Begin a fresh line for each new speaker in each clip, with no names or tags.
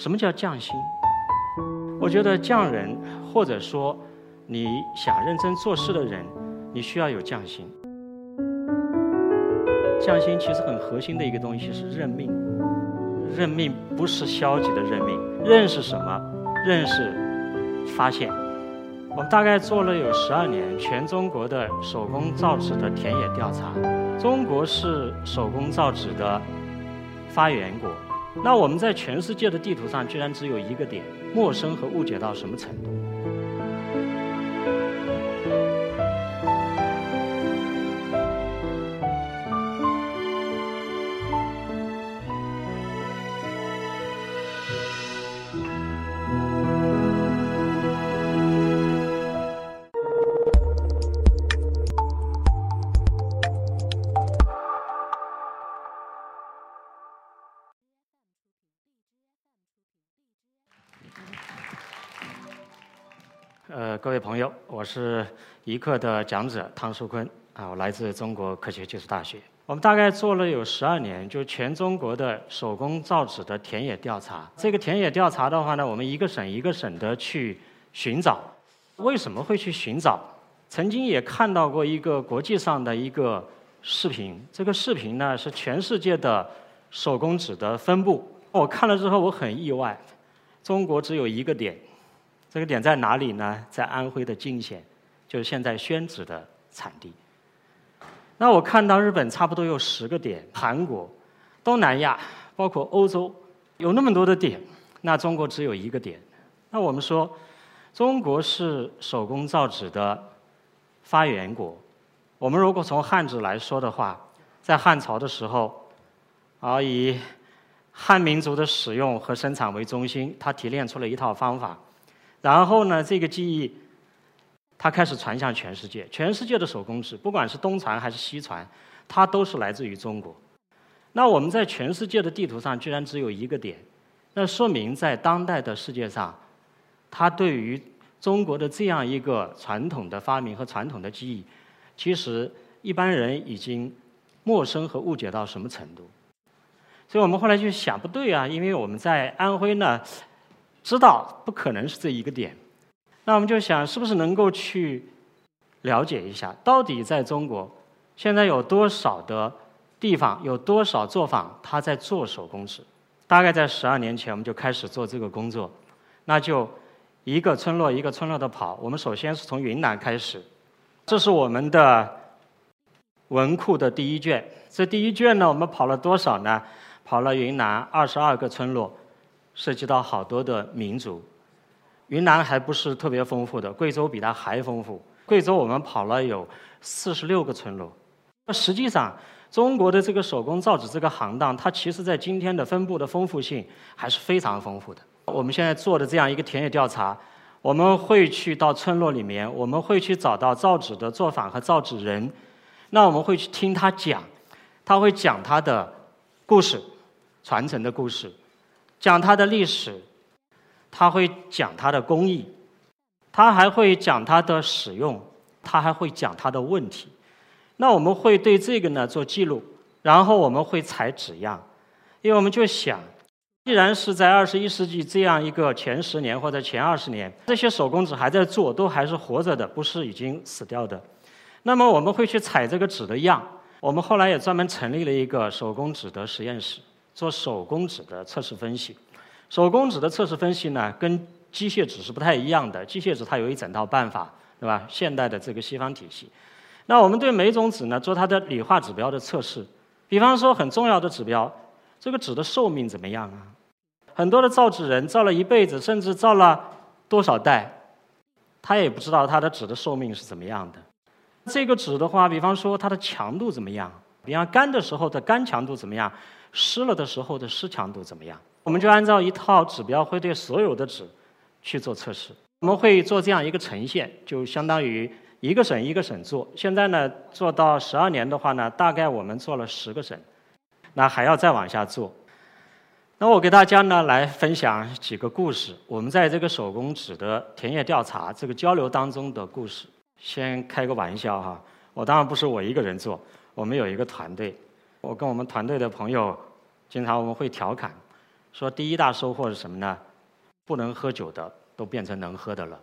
什么叫匠心？我觉得匠人，或者说你想认真做事的人，你需要有匠心。匠心其实很核心的一个东西是认命，认命不是消极的认命，认是什么？认识发现。我们大概做了有十二年全中国的手工造纸的田野调查，中国是手工造纸的发源国。那我们在全世界的地图上居然只有一个点，陌生和误解到什么程度？各位朋友，我是一课的讲者汤树坤啊，我来自中国科学技术大学。我们大概做了有十二年，就全中国的手工造纸的田野调查。这个田野调查的话呢，我们一个省一个省的去寻找。为什么会去寻找？曾经也看到过一个国际上的一个视频，这个视频呢是全世界的手工纸的分布。我看了之后我很意外，中国只有一个点。这个点在哪里呢？在安徽的泾县，就是现在宣纸的产地。那我看到日本差不多有十个点，韩国、东南亚，包括欧洲，有那么多的点，那中国只有一个点。那我们说，中国是手工造纸的发源国。我们如果从汉字来说的话，在汉朝的时候，啊，以汉民族的使用和生产为中心，他提炼出了一套方法。然后呢，这个技艺，它开始传向全世界。全世界的手工纸，不管是东传还是西传，它都是来自于中国。那我们在全世界的地图上居然只有一个点，那说明在当代的世界上，它对于中国的这样一个传统的发明和传统的技艺，其实一般人已经陌生和误解到什么程度？所以我们后来就想，不对啊，因为我们在安徽呢。知道不可能是这一个点，那我们就想，是不是能够去了解一下，到底在中国现在有多少的地方，有多少作坊，他在做手工纸？大概在十二年前，我们就开始做这个工作，那就一个村落一个村落的跑。我们首先是从云南开始，这是我们的文库的第一卷。这第一卷呢，我们跑了多少呢？跑了云南二十二个村落。涉及到好多的民族，云南还不是特别丰富的，贵州比它还丰富。贵州我们跑了有四十六个村落。那实际上，中国的这个手工造纸这个行当，它其实在今天的分布的丰富性还是非常丰富的。我们现在做的这样一个田野调查，我们会去到村落里面，我们会去找到造纸的作坊和造纸人，那我们会去听他讲，他会讲他的故事，传承的故事。讲它的历史，他会讲它的工艺，他还会讲它的使用，他还会讲它的问题。那我们会对这个呢做记录，然后我们会采纸样，因为我们就想，既然是在二十一世纪这样一个前十年或者前二十年，这些手工纸还在做，都还是活着的，不是已经死掉的。那么我们会去采这个纸的样。我们后来也专门成立了一个手工纸的实验室。做手工纸的测试分析，手工纸的测试分析呢，跟机械纸是不太一样的。机械纸它有一整套办法，对吧？现代的这个西方体系。那我们对每种纸呢，做它的理化指标的测试。比方说很重要的指标，这个纸的寿命怎么样啊？很多的造纸人造了一辈子，甚至造了多少代，他也不知道它的纸的寿命是怎么样的。这个纸的话，比方说它的强度怎么样？比方干的时候的干强度怎么样？湿了的时候的湿强度怎么样？我们就按照一套指标，会对所有的纸去做测试。我们会做这样一个呈现，就相当于一个省一个省做。现在呢，做到十二年的话呢，大概我们做了十个省，那还要再往下做。那我给大家呢来分享几个故事，我们在这个手工纸的田野调查这个交流当中的故事。先开个玩笑哈，我当然不是我一个人做，我们有一个团队。我跟我们团队的朋友，经常我们会调侃，说第一大收获是什么呢？不能喝酒的都变成能喝的了，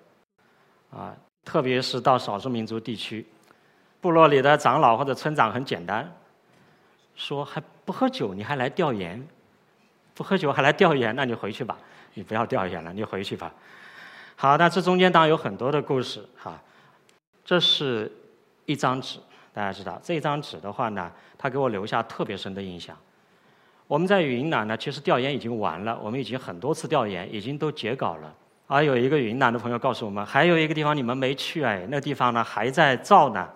啊，特别是到少数民族地区，部落里的长老或者村长很简单，说还不喝酒你还来调研，不喝酒还来调研，那你回去吧，你不要调研了，你回去吧。好，那这中间当然有很多的故事哈，这是一张纸，大家知道这张纸的话呢，它给我留下特别深的印象。我们在云南呢，其实调研已经完了，我们已经很多次调研，已经都截稿了。而有一个云南的朋友告诉我们，还有一个地方你们没去哎，那地方呢还在造呢，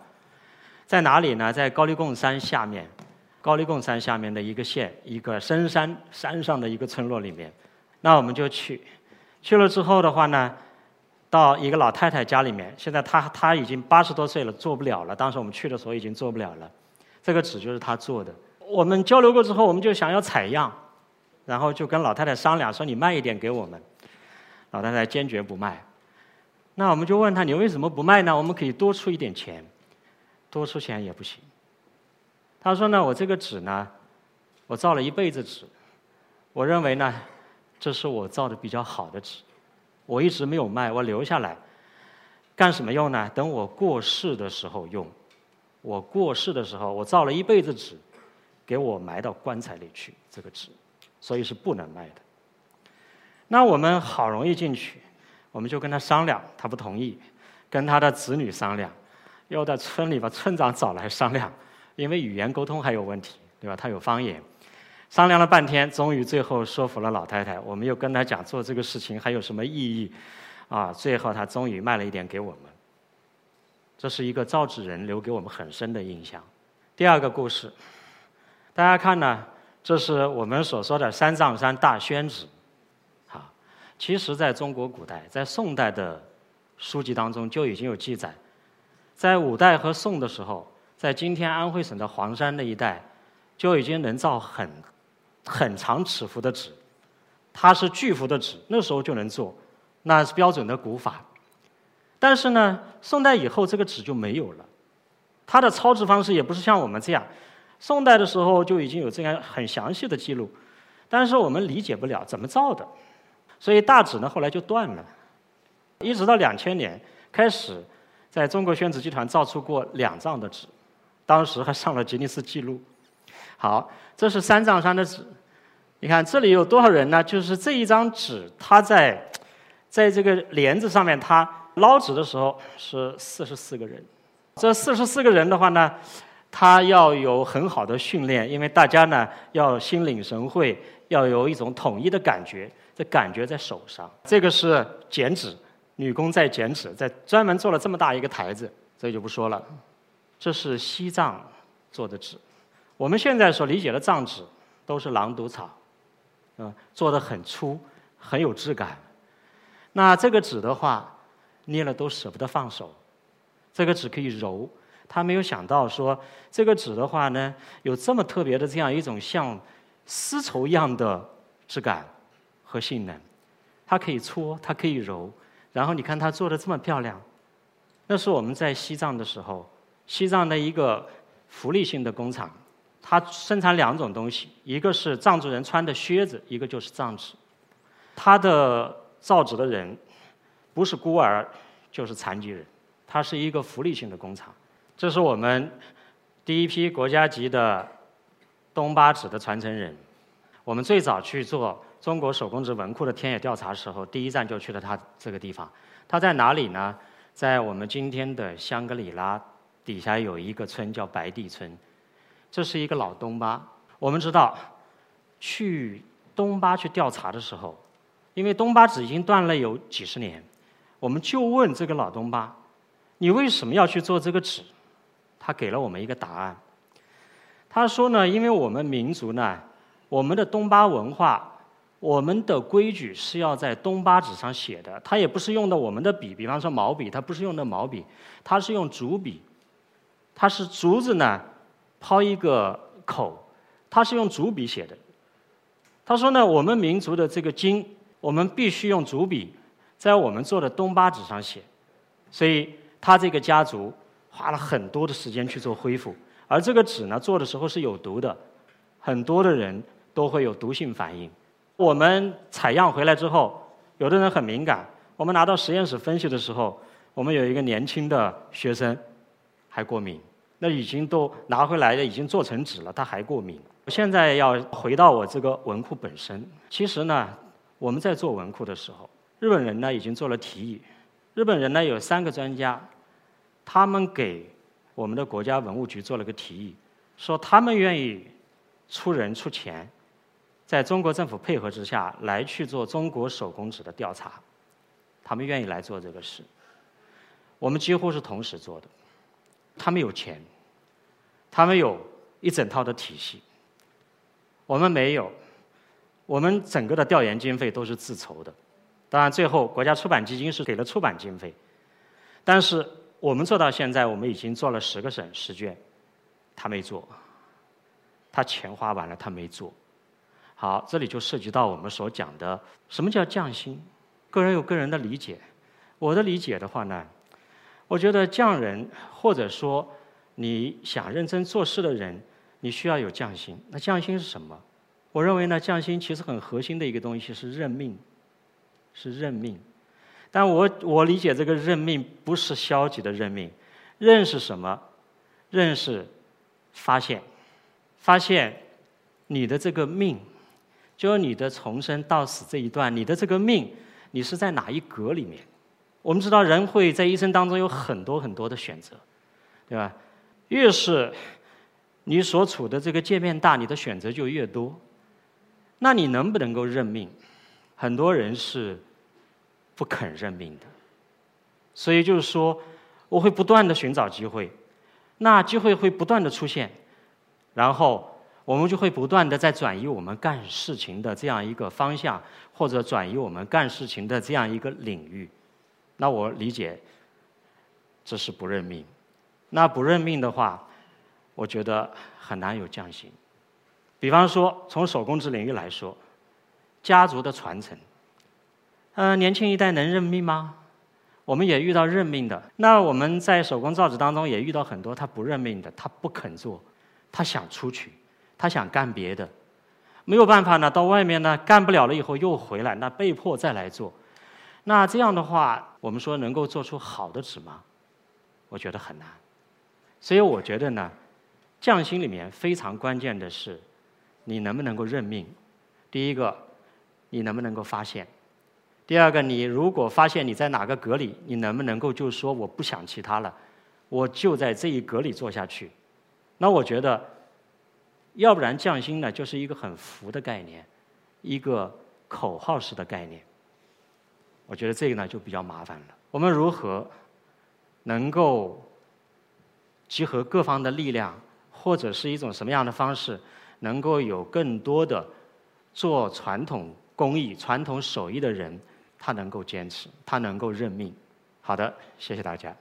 在哪里呢？在高黎贡山下面，高黎贡山下面的一个县，一个深山山上的一个村落里面。那我们就去，去了之后的话呢，到一个老太太家里面，现在她她已经八十多岁了，做不了了。当时我们去的时候已经做不了了，这个纸就是她做的。我们交流过之后，我们就想要采样，然后就跟老太太商量说：“你卖一点给我们。”老太太坚决不卖。那我们就问他：“你为什么不卖呢？我们可以多出一点钱。”多出钱也不行。他说：“呢，我这个纸呢，我造了一辈子纸，我认为呢，这是我造的比较好的纸，我一直没有卖，我留下来，干什么用呢？等我过世的时候用。我过世的时候，我造了一辈子纸。”给我埋到棺材里去，这个纸，所以是不能卖的。那我们好容易进去，我们就跟他商量，他不同意，跟他的子女商量，又在村里把村长找来商量，因为语言沟通还有问题，对吧？他有方言，商量了半天，终于最后说服了老太太。我们又跟她讲做这个事情还有什么意义，啊，最后她终于卖了一点给我们。这是一个造纸人留给我们很深的印象。第二个故事。大家看呢，这是我们所说的三藏山大宣纸，啊，其实在中国古代，在宋代的书籍当中就已经有记载，在五代和宋的时候，在今天安徽省的黄山那一带，就已经能造很很长尺幅的纸，它是巨幅的纸，那时候就能做，那是标准的古法。但是呢，宋代以后这个纸就没有了，它的操制方式也不是像我们这样。宋代的时候就已经有这样很详细的记录，但是我们理解不了怎么造的，所以大纸呢后来就断了，一直到两千年开始，在中国宣纸集团造出过两丈的纸，当时还上了吉尼斯纪录。好，这是三丈山的纸，你看这里有多少人呢？就是这一张纸，它在在这个帘子上面，它捞纸的时候是四十四个人，这四十四个人的话呢？他要有很好的训练，因为大家呢要心领神会，要有一种统一的感觉，这感觉在手上。这个是剪纸，女工在剪纸，在专门做了这么大一个台子，这就不说了。这是西藏做的纸，我们现在所理解的藏纸都是狼毒草，嗯，做的很粗，很有质感。那这个纸的话，捏了都舍不得放手，这个纸可以揉。他没有想到说，这个纸的话呢，有这么特别的这样一种像丝绸一样的质感和性能。它可以搓，它可以揉，然后你看它做的这么漂亮。那是我们在西藏的时候，西藏的一个福利性的工厂，它生产两种东西，一个是藏族人穿的靴子，一个就是藏纸。它的造纸的人不是孤儿，就是残疾人，它是一个福利性的工厂。这是我们第一批国家级的东巴纸的传承人。我们最早去做中国手工纸文库的田野调查时候，第一站就去了他这个地方。他在哪里呢？在我们今天的香格里拉底下有一个村叫白地村。这是一个老东巴。我们知道，去东巴去调查的时候，因为东巴纸已经断了有几十年，我们就问这个老东巴：“你为什么要去做这个纸？”他给了我们一个答案。他说呢，因为我们民族呢，我们的东巴文化，我们的规矩是要在东巴纸上写的。他也不是用的我们的笔，比方说毛笔，他不是用的毛笔，他是用竹笔。他是竹子呢，抛一个口，他是用竹笔写的。他说呢，我们民族的这个经，我们必须用竹笔在我们做的东巴纸上写。所以他这个家族。花了很多的时间去做恢复，而这个纸呢，做的时候是有毒的，很多的人都会有毒性反应。我们采样回来之后，有的人很敏感，我们拿到实验室分析的时候，我们有一个年轻的学生还过敏，那已经都拿回来的已经做成纸了，他还过敏。我现在要回到我这个文库本身，其实呢，我们在做文库的时候，日本人呢已经做了提议，日本人呢有三个专家，他们给我们的国家文物局做了个提议，说他们愿意出人出钱。在中国政府配合之下来去做中国手工纸的调查，他们愿意来做这个事。我们几乎是同时做的。他们有钱，他们有一整套的体系，我们没有。我们整个的调研经费都是自筹的，当然最后国家出版基金是给了出版经费。但是我们做到现在，我们已经做了十个省十卷，他没做，他钱花完了，他没做。好，这里就涉及到我们所讲的什么叫匠心。个人有个人的理解，我的理解的话呢，我觉得匠人或者说你想认真做事的人，你需要有匠心。那匠心是什么？我认为呢，匠心其实很核心的一个东西是认命，是认命。但我我理解这个认命不是消极的认命，认是什么？认是发现，发现你的这个命。就是你的从生到死这一段，你的这个命，你是在哪一格里面？我们知道人会在一生当中有很多很多的选择，对吧？越是你所处的这个界面大，你的选择就越多。那你能不能够认命？很多人是不肯认命的。所以就是说，我会不断的寻找机会，那机会会不断的出现，然后。我们就会不断的在转移我们干事情的这样一个方向，或者转移我们干事情的这样一个领域。那我理解，这是不认命。那不认命的话，我觉得很难有匠心。比方说，从手工纸领域来说，家族的传承，呃，年轻一代能认命吗？我们也遇到认命的。那我们在手工造纸当中也遇到很多他不认命的，他不肯做，他想出去。他想干别的，没有办法呢，到外面呢干不了了以后又回来，那被迫再来做。那这样的话，我们说能够做出好的纸吗？我觉得很难。所以我觉得呢，匠心里面非常关键的是，你能不能够认命。第一个，你能不能够发现；第二个，你如果发现你在哪个格里，你能不能够就说我不想其他了，我就在这一格里做下去。那我觉得。要不然匠心呢，就是一个很浮的概念，一个口号式的概念。我觉得这个呢就比较麻烦了。我们如何能够集合各方的力量，或者是一种什么样的方式，能够有更多的做传统工艺、传统手艺的人，他能够坚持，他能够认命。好的，谢谢大家。